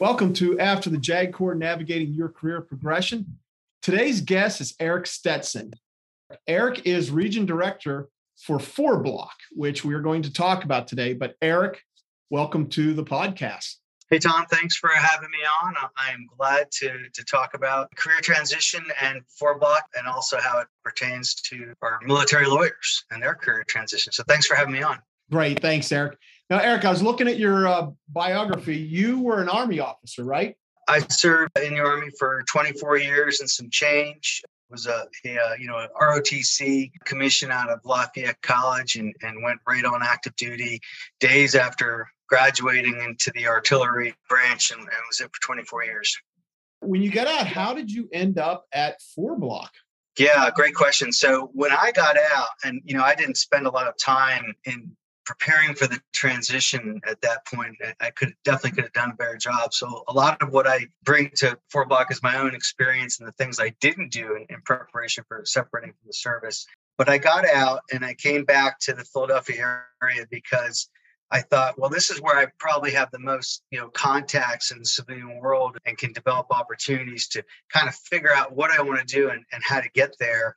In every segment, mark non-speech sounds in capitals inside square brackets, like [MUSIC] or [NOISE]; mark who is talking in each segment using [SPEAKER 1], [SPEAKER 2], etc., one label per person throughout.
[SPEAKER 1] Welcome to After the JAG Corps Navigating Your Career Progression. Today's guest is Eric Stetson. Eric is Region Director for Four Block, which we are going to talk about today. But Eric, welcome to the podcast.
[SPEAKER 2] Hey, Tom, thanks for having me on. I am glad to, to talk about career transition and four block and also how it pertains to our military lawyers and their career transition. So thanks for having me on.
[SPEAKER 1] Great. Thanks, Eric. Now, Eric, I was looking at your uh, biography. You were an Army officer, right?
[SPEAKER 2] I served in the Army for 24 years and some change. Was a, a uh, you know an ROTC commission out of Lafayette College and, and went right on active duty days after graduating into the artillery branch and, and was in for 24 years.
[SPEAKER 1] When you got out, how did you end up at Four Block?
[SPEAKER 2] Yeah, great question. So when I got out, and you know, I didn't spend a lot of time in preparing for the transition at that point, I could definitely could have done a better job. So a lot of what I bring to Four Block is my own experience and the things I didn't do in, in preparation for separating from the service. But I got out and I came back to the Philadelphia area because I thought, well, this is where I probably have the most, you know, contacts in the civilian world and can develop opportunities to kind of figure out what I want to do and, and how to get there.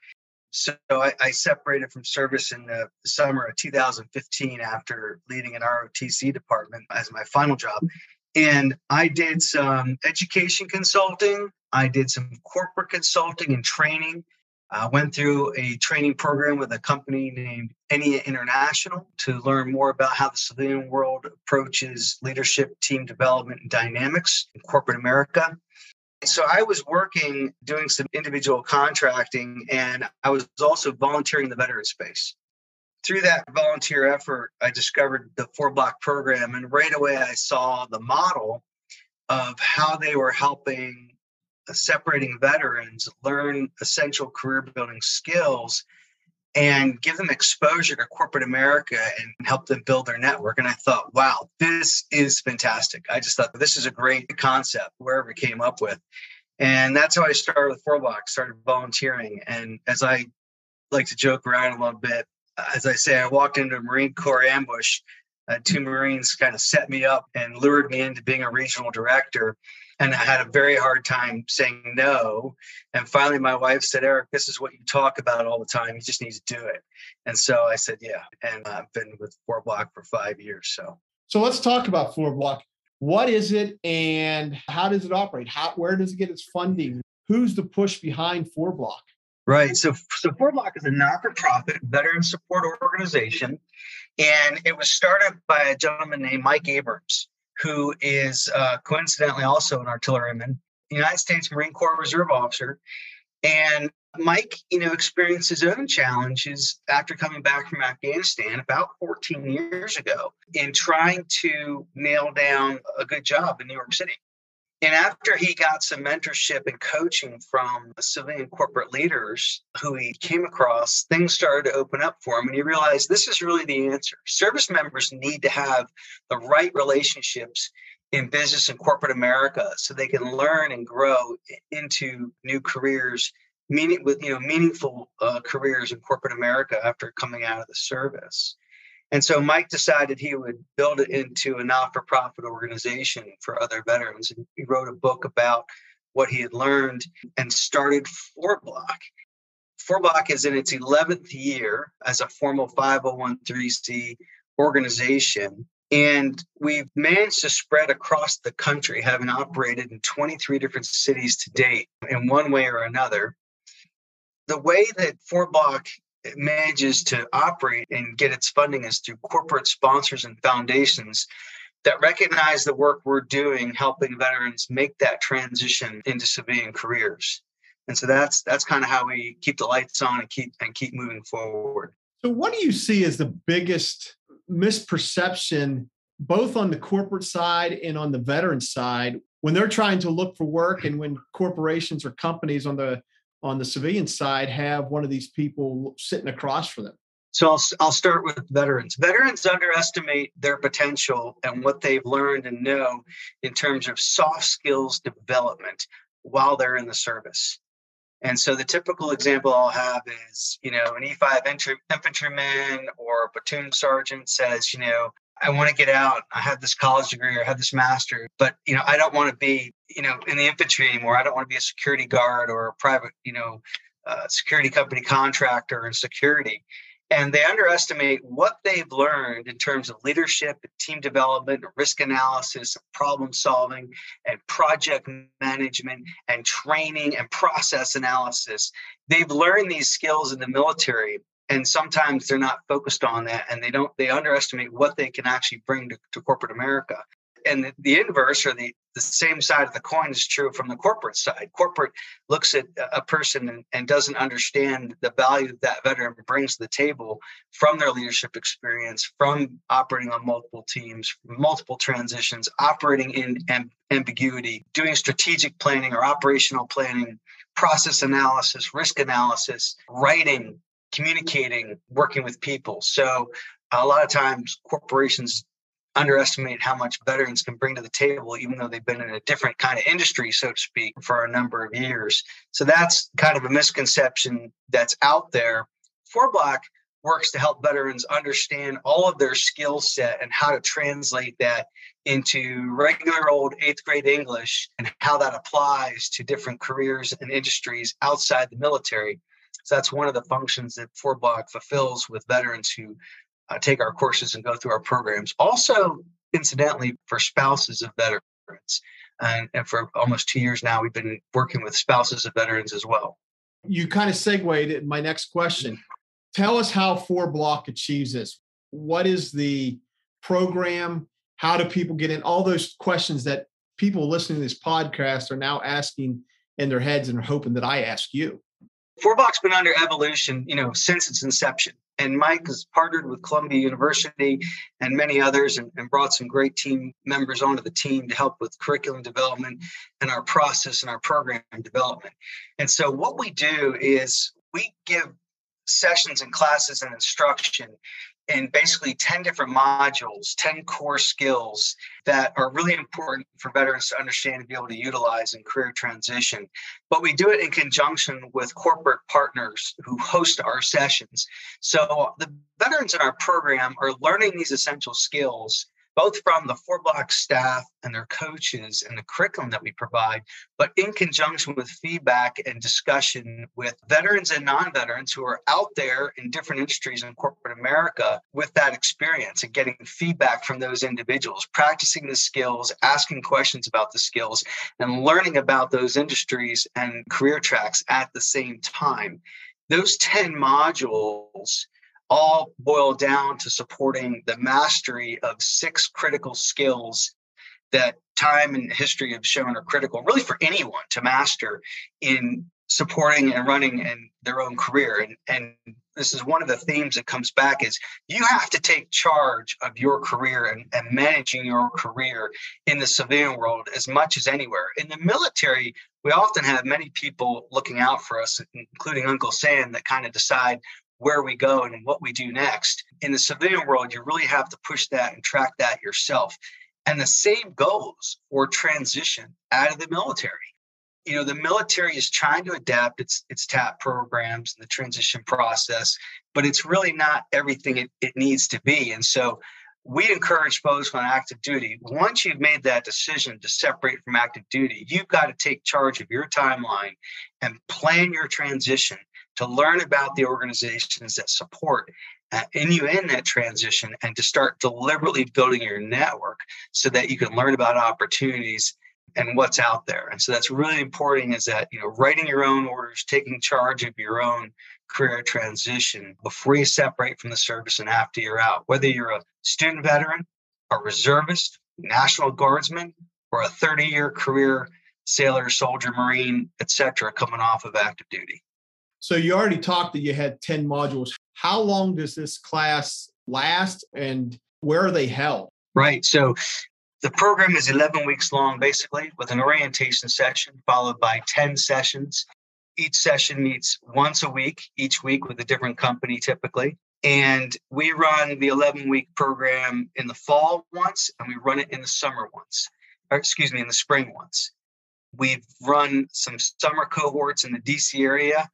[SPEAKER 2] So I, I, separated from service in the summer of 2015 after leading an ROTC department as my final job. And I did some education consulting, I did some corporate consulting and training. I went through a training program with a company named ENIA International to learn more about how the civilian world approaches leadership, team development, and dynamics in corporate America. So I was working doing some individual contracting and I was also volunteering in the veteran space. Through that volunteer effort, I discovered the four block program and right away I saw the model of how they were helping separating veterans learn essential career building skills and give them exposure to corporate America and help them build their network. And I thought, wow, this is fantastic. I just thought this is a great concept, wherever it came up with. And that's how I started with Four Block, started volunteering. And as I like to joke around a little bit, as I say, I walked into a Marine Corps ambush. Uh, two Marines kind of set me up and lured me into being a regional director and I had a very hard time saying no. And finally, my wife said, Eric, this is what you talk about all the time. You just need to do it. And so I said, yeah. And I've been with Four Block for five years. So,
[SPEAKER 1] so let's talk about Four Block. What is it and how does it operate? How, where does it get its funding? Who's the push behind Four Block?
[SPEAKER 2] Right. So, so Four Block is a not for profit veteran support organization. And it was started by a gentleman named Mike Abrams who is uh, coincidentally also an artilleryman, United States Marine Corps Reserve officer. And Mike, you know, experienced his own challenges after coming back from Afghanistan about 14 years ago in trying to nail down a good job in New York City. And after he got some mentorship and coaching from civilian corporate leaders who he came across, things started to open up for him. And he realized this is really the answer. Service members need to have the right relationships in business and corporate America so they can learn and grow into new careers, meaning with you know meaningful uh, careers in corporate America after coming out of the service. And so Mike decided he would build it into a not for profit organization for other veterans. And he wrote a book about what he had learned and started Four Block. Four Block is in its 11th year as a formal 501c organization. And we've managed to spread across the country, having operated in 23 different cities to date in one way or another. The way that Four Block manages to operate and get its funding is through corporate sponsors and foundations that recognize the work we're doing helping veterans make that transition into civilian careers. And so that's that's kind of how we keep the lights on and keep and keep moving forward.
[SPEAKER 1] So what do you see as the biggest misperception both on the corporate side and on the veteran side when they're trying to look for work and when corporations or companies on the on the civilian side have one of these people sitting across for them?
[SPEAKER 2] So I'll, I'll start with veterans. Veterans underestimate their potential and what they've learned and know in terms of soft skills development while they're in the service. And so the typical example I'll have is, you know, an E5 infantryman or a platoon sergeant says, you know, I want to get out. I have this college degree or I have this master, but you know, I don't want to be, you know, in the infantry anymore. I don't want to be a security guard or a private, you know, uh, security company contractor in security and they underestimate what they've learned in terms of leadership, team development, risk analysis, problem solving, and project management, and training and process analysis. They've learned these skills in the military, and sometimes they're not focused on that, and they don't. They underestimate what they can actually bring to, to corporate America and the, the inverse or the, the same side of the coin is true from the corporate side. Corporate looks at a person and, and doesn't understand the value that veteran brings to the table from their leadership experience, from operating on multiple teams, multiple transitions, operating in amb- ambiguity, doing strategic planning or operational planning, process analysis, risk analysis, writing, communicating, working with people. So a lot of times corporations underestimate how much veterans can bring to the table, even though they've been in a different kind of industry, so to speak, for a number of years. So that's kind of a misconception that's out there. Four Block works to help veterans understand all of their skill set and how to translate that into regular old eighth grade English and how that applies to different careers and industries outside the military. So that's one of the functions that Four Block fulfills with veterans who uh, take our courses and go through our programs. Also, incidentally, for spouses of veterans. And, and for almost two years now, we've been working with spouses of veterans as well.
[SPEAKER 1] You kind of segued. My next question Tell us how Four Block achieves this. What is the program? How do people get in? All those questions that people listening to this podcast are now asking in their heads and are hoping that I ask you.
[SPEAKER 2] Four Block's been under evolution, you know, since its inception and Mike has partnered with Columbia University and many others and, and, brought some great team members onto the team to help with curriculum development and our process and our program development. And so, what we do is we give sessions and classes and instruction in basically 10 different modules, 10 core skills that are really important for veterans to understand and be able to utilize in career transition. But we do it in conjunction with corporate partners who host our sessions. So the veterans in our program are learning these essential skills both from the four block staff and their coaches and the curriculum that we provide, but in conjunction with feedback and discussion with veterans and non veterans who are out there in different industries in corporate America with that experience and getting feedback from those individuals, practicing the skills, asking questions about the skills, and learning about those industries and career tracks at the same time. Those 10 modules all boil down to supporting the mastery of six critical skills that time and history have shown are critical, really for anyone to master in supporting and running in their own career. And, and this is one of the themes that comes back is you have to take charge of your career and, and managing your career in the civilian world as much as anywhere. In the military, we often have many people looking out for us, including Uncle Sam, that kind of decide where we go and what we do next. In the civilian world, you really have to push that and track that yourself. And the same goes for transition out of the military. You know, the military is trying to adapt its its TAP programs and the transition process, but it's really not everything it, it needs to be. And so we encourage folks on active duty once you've made that decision to separate from active duty you've got to take charge of your timeline and plan your transition to learn about the organizations that support uh, in you in that transition and to start deliberately building your network so that you can learn about opportunities and what's out there. And so that's really important is that you know writing your own orders taking charge of your own career transition before you separate from the service and after you're out whether you're a student veteran a reservist national guardsman or a 30 year career sailor soldier marine etc coming off of active duty
[SPEAKER 1] so you already talked that you had 10 modules. How long does this class last and where are they held?
[SPEAKER 2] Right. So The program is 11 weeks long, basically, with an orientation session followed by 10 sessions. Each session meets once a week, each week with a different company typically. And we run the 11 week program in the fall once, and we run it in the summer once, or excuse me, in the spring once. We've run some summer cohorts in the DC area.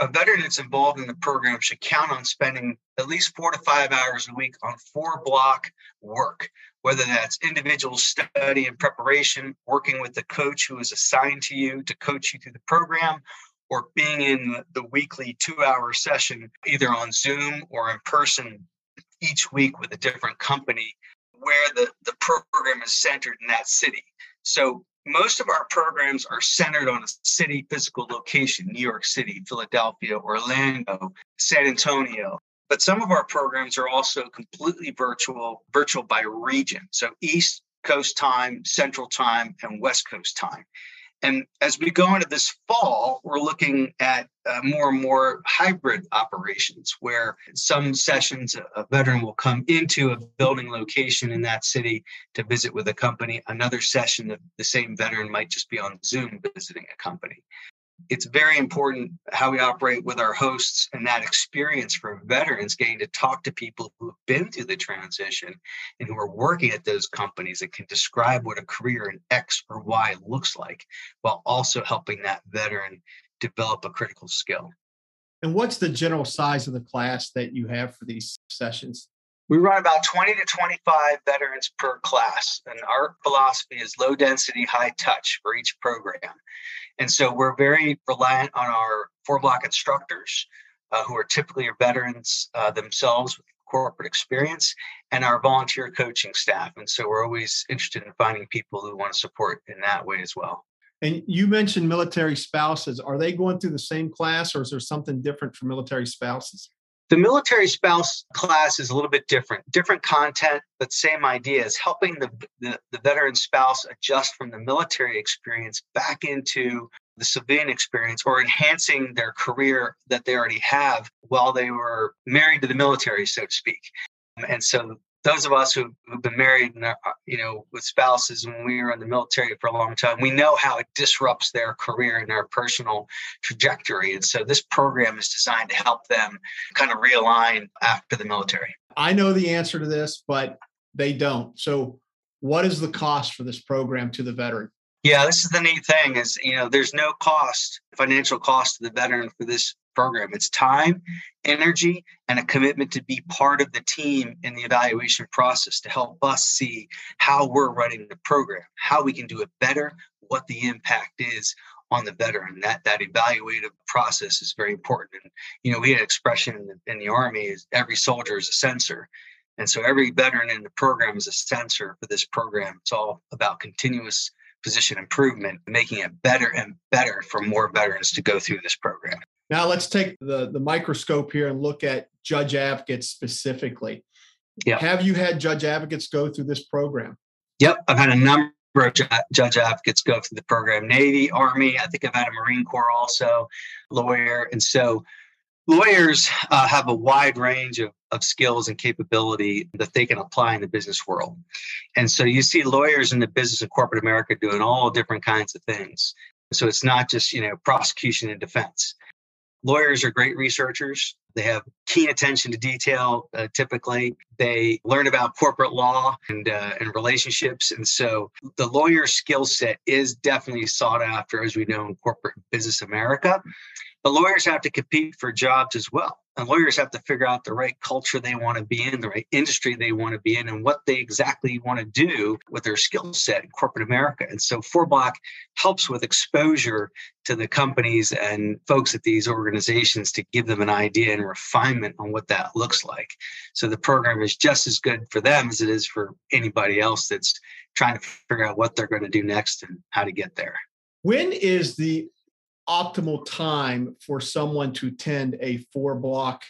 [SPEAKER 2] A veteran that's involved in the program should count on spending at least four to five hours a week on four block work, whether that's individual study and preparation, working with the coach who is assigned to you to coach you through the program, or being in the weekly two hour session, either on Zoom or in person each week with a different company where the, the program is centered in that city. So most of our programs are centered on a city physical location New York City, Philadelphia, Orlando, San Antonio. But some of our programs are also completely virtual, virtual by region. So East Coast time, Central time, and West Coast time. And as we go into this fall, we're looking at uh, more and more hybrid operations where some sessions a veteran will come into a building location in that city to visit with a company. Another session, of the same veteran might just be on Zoom visiting a company it's very important how we operate with our hosts and that experience for veterans getting to talk to people who been through the transition and who are working at those companies and can describe what a career in X or Y looks like while also helping that veteran develop a critical skill.
[SPEAKER 1] And what's the general size of the class that you have for these sessions?
[SPEAKER 2] We run about 20 to 25 veterans per class, and our philosophy is low density, high touch for each program. And so we're very reliant on our four block instructors, uh, who are typically veterans uh, themselves with corporate experience, and our volunteer coaching staff. And so we're always interested in finding people who want to support in that way as well.
[SPEAKER 1] And you mentioned military spouses. Are they going through the same class, or is there something different for military spouses?
[SPEAKER 2] The military spouse class is a little bit different, different content, but same ideas, helping the, the, the, veteran spouse adjust from the military experience back into the civilian experience or enhancing their career that they already have while they were married to the military, so to speak. And so those of us who, have been married and are, you know with spouses when we were in the military for a long time we know how it disrupts their career and their personal trajectory. And so this program is designed to help them kind of realign after the military.
[SPEAKER 1] I know the answer to this but they don't. So what is the cost for this program to the veteran
[SPEAKER 2] yeah this is the neat thing is you know there's no cost financial cost to the veteran for this program. It's time, energy, and a commitment to be part of the team in the evaluation process to help us see how we're running the program, how we can do it better, what the impact is on the veteran. That that evaluative process is very important. And you know, we had expression in the, in the army is every soldier is a sensor. And so every veteran in the program is a sensor for this program. It's all about continuous position improvement, making it better and better for more veterans to go through this program.
[SPEAKER 1] Now let's take the, the microscope here and look at judge advocates specifically.
[SPEAKER 2] Yep.
[SPEAKER 1] Have you had judge advocates go through this program?
[SPEAKER 2] Yep, I've had a number of judge advocates go through the program. Navy, Army, I think I've had a Marine Corps also, lawyer. And so lawyers uh, have a wide range of, of skills and capability that they can apply in the business world. And so you see lawyers in the business of corporate America doing all different kinds of things. So it's not just, you know, prosecution and defense. Lawyers are great researchers. They have keen attention to detail. Uh, typically, they learn about corporate law and uh, and relationships, and so the lawyer skill set is definitely sought after, as we know in corporate business America. But lawyers have to compete for jobs as well. And lawyers have to figure out the right culture they want to be in, the right industry they want to be in, and what they exactly want to do with their skill set in corporate America. And so Four Block helps with exposure to the companies and folks at these organizations to give them an idea and refinement on what that looks like. So the program is just as good for them as it is for anybody else that's trying to figure out what they're going to do next and how to get there.
[SPEAKER 1] When is the optimal time for someone to attend a four block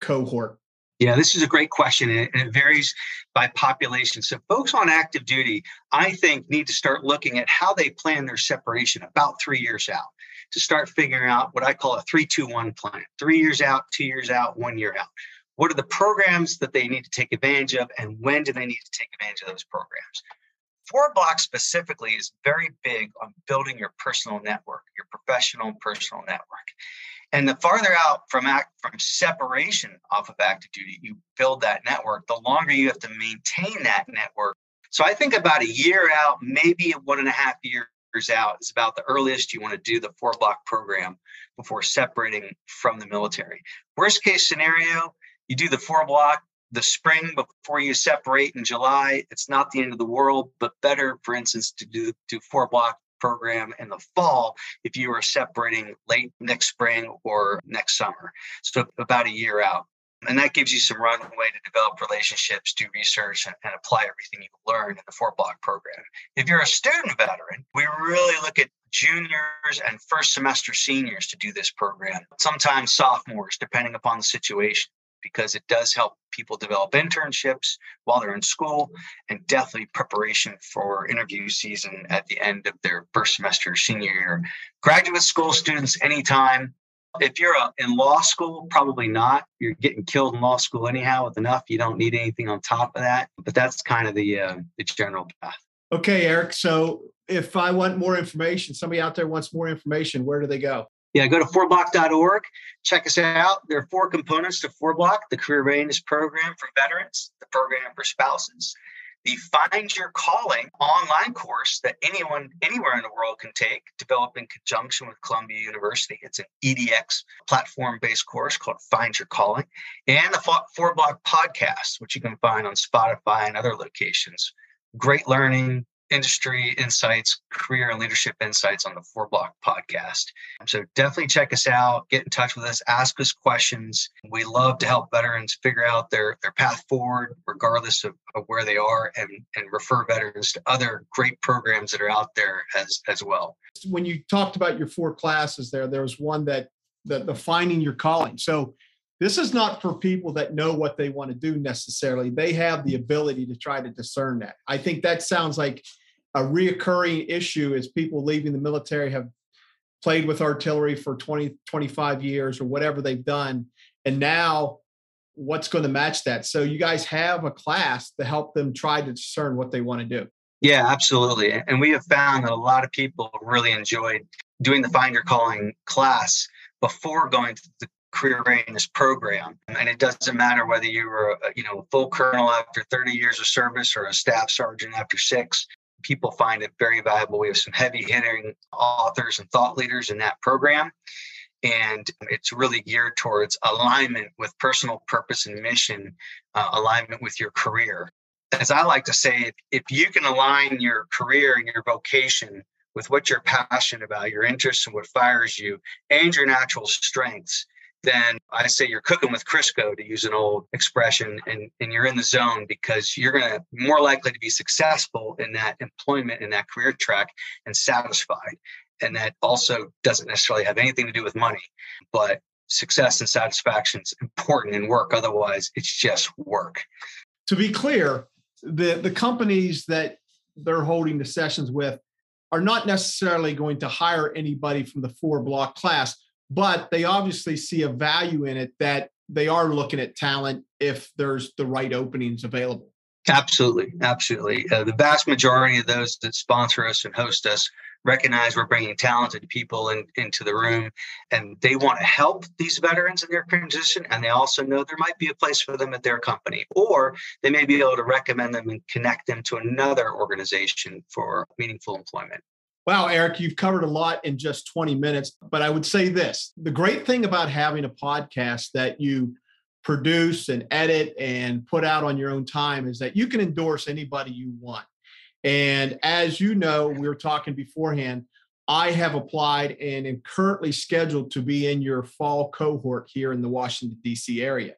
[SPEAKER 1] cohort?
[SPEAKER 2] Yeah, this is a great question, and it varies by population. So, folks on active duty, I think, need to start looking at how they plan their separation about three years out to start figuring out what I call a three, two, one plan three years out, two years out, one year out. What are the programs that they need to take advantage of, and when do they need to take advantage of those programs? Four Block specifically is very big on building your personal network, your professional and personal network. And the farther out from act from separation off of active duty you build that network, the longer you have to maintain that network. So I think about a year out, maybe one and a half years out is about the earliest you want to do the four block program before separating from the military. Worst case scenario, you do the four block the spring before you separate in July. It's not the end of the world, but better, for instance, to do do four block program in the fall if you are separating late next spring or next summer. So about a year out. And that gives you some runway to develop relationships, do research, and, and apply everything you learn in the four block program. If you're a student veteran, we really look at juniors and first semester seniors to do this program, sometimes sophomores, depending upon the situation because it does help people develop internships while they're in school and definitely preparation for interview season at the end of their first semester senior year. Graduate school students, anytime. If you're a, in law school, probably not. You're getting killed in law school anyhow with enough. You don't need anything on top of that. But that's kind of the uh, the general path.
[SPEAKER 1] Okay, Eric. So if I want more information, somebody out there wants more information, where do they go?
[SPEAKER 2] Yeah, go to fourblock.org. Check us out. There are four components to Fourblock the Career Readiness Program for veterans, the program for spouses, the Find Your Calling online course that anyone anywhere in the world can take, developed in conjunction with Columbia University. It's an EDX platform based course called Find Your Calling, and the Four Block podcast, which you can find on Spotify and other locations. Great learning, industry insights, career and leadership insights on the Four Block podcast. So definitely check us out, get in touch with us, ask us questions. We love to help veterans figure out their, their path forward, regardless of, of where they are, and, and refer veterans to other great programs that are out there as, as well.
[SPEAKER 1] When you talked about your four classes there, there was one that the, the finding your calling. So this is not for people that know what they want to do necessarily. They have the ability to try to discern that. I think that sounds like a reoccurring issue is people leaving the military have played with artillery for 20, 25 years or whatever they've done. And now what's going to match that? So you guys have a class to help them try to discern what they want to do.
[SPEAKER 2] Yeah, absolutely. And we have found that a lot of people really enjoyed doing the Find Your Calling class before going to the career readiness program. And it doesn't matter whether you were, you know, a full colonel after 30 years of service or a staff sergeant after six. People find it very valuable. We have some heavy hitting authors and thought leaders in that program. And it's really geared towards alignment with personal purpose and mission, uh, alignment with your career. As I like to say, if you can align your career and your vocation with what you're passionate about, your interests and what fires you, and your natural strengths, then I say you're cooking with Crisco, to use an old expression, and, and you're in the zone because you're going to more likely to be successful in that employment, in that career track, and satisfied. And that also doesn't necessarily have anything to do with money, but success and satisfaction is important in work. Otherwise, it's just work.
[SPEAKER 1] To be clear, the, the companies that they're holding the sessions with are not necessarily going to hire anybody from the four block class but they obviously see a value in it that they are looking at talent if there's the right openings available.
[SPEAKER 2] Absolutely, absolutely. Uh, the vast majority of those that sponsor us and host us recognize we're bringing talented people in, into the room, and they want to help these veterans in their transition. And they also know there might be a place for them at their company, or they may be able to recommend them and connect them to another organization for meaningful employment.
[SPEAKER 1] Wow, Eric, you've covered a lot in just 20 minutes. But I would say this the great thing about having a podcast that you produce and edit and put out on your own time is that you can endorse anybody you want. And as you know, we were talking beforehand, I have applied and am currently scheduled to be in your fall cohort here in the Washington, D.C. area.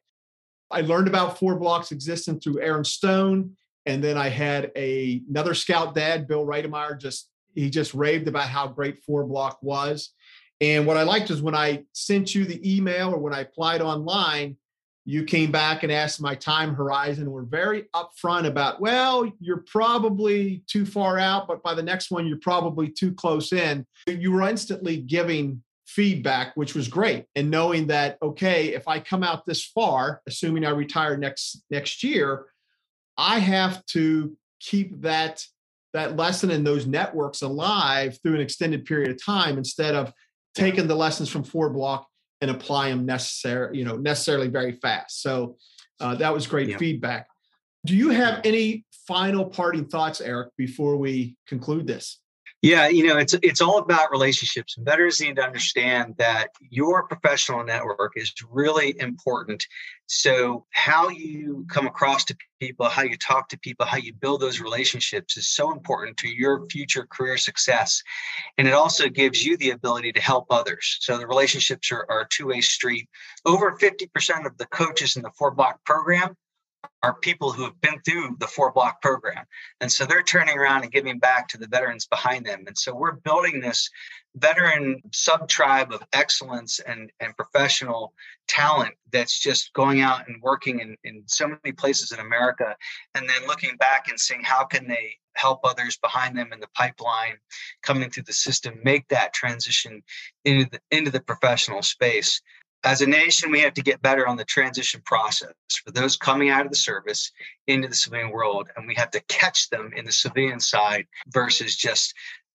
[SPEAKER 1] I learned about four blocks existence through Aaron Stone. And then I had a, another scout dad, Bill Reitemeyer, just he just raved about how great four block was. And what I liked is when I sent you the email or when I applied online, you came back and asked my time horizon. We're very upfront about, well, you're probably too far out, but by the next one, you're probably too close in. You were instantly giving feedback, which was great. And knowing that, okay, if I come out this far, assuming I retire next next year, I have to keep that that lesson and those networks alive through an extended period of time instead of taking the lessons from four block and apply them necessary, you know, necessarily very fast. So uh, that was great yeah. feedback. Do you have any final parting thoughts, Eric, before we conclude this?
[SPEAKER 2] Yeah, you know, it's it's all about relationships. And veterans need to understand that your professional network is really important. So how you come across to people, how you talk to people, how you build those relationships is so important to your future career success. And it also gives you the ability to help others. So the relationships are, are a two-way street. Over 50% of the coaches in the four block program are people who have been through the four block program. And so they're turning around and giving back to the veterans behind them. And so we're building this veteran sub tribe of excellence and, and professional talent that's just going out and working in, in so many places in America and then looking back and seeing how can they help others behind them in the pipeline coming through the system make that transition into the, into the professional space as a nation, we have to get better on the transition process for those coming out of the service into the civilian world. And we have to catch them in the civilian side versus just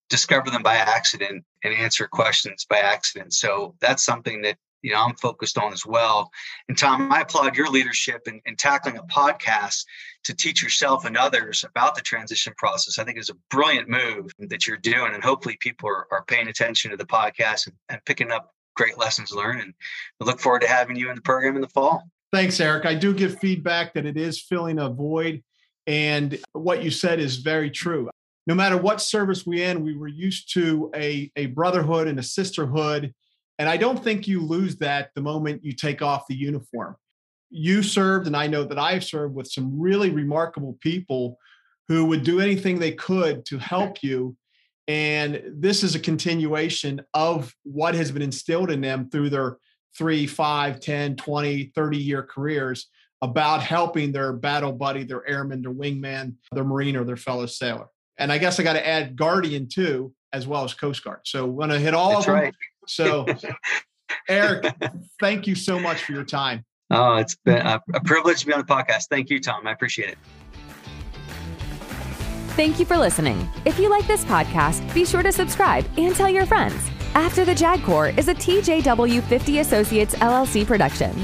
[SPEAKER 2] discover them by accident and answer questions by accident. So that's something that you know I'm focused on as well. And Tom, I applaud your leadership in, in tackling a podcast to teach yourself and others about the transition process. I think is a brilliant move that you're doing, and hopefully people are, are paying attention to the podcast and, and picking up great lessons learned. And we look forward to having you in the program in the fall.
[SPEAKER 1] Thanks, Eric. I do give feedback that it is filling a void. And what you said is very true. No matter what service we in, we were used to a, a brotherhood and a sisterhood. And I don't think you lose that the moment you take off the uniform. You served, and I know that I've served with some really remarkable people who would do anything they could to help you and this is a continuation of what has been instilled in them through their three, five, 10, 20, 30 year careers about helping their battle buddy, their airman, their wingman, their Marine, or their fellow sailor. And I guess I got to add Guardian too, as well as Coast Guard. So we're going to hit all That's of them. Right. So, [LAUGHS] Eric, thank you so much for your time.
[SPEAKER 2] Oh, it's been a, a privilege to be on the podcast. Thank you, Tom. I appreciate it.
[SPEAKER 3] Thank you for listening. If you like this podcast, be sure to subscribe and tell your friends. After the JAG Corps is a TJW 50 Associates LLC production.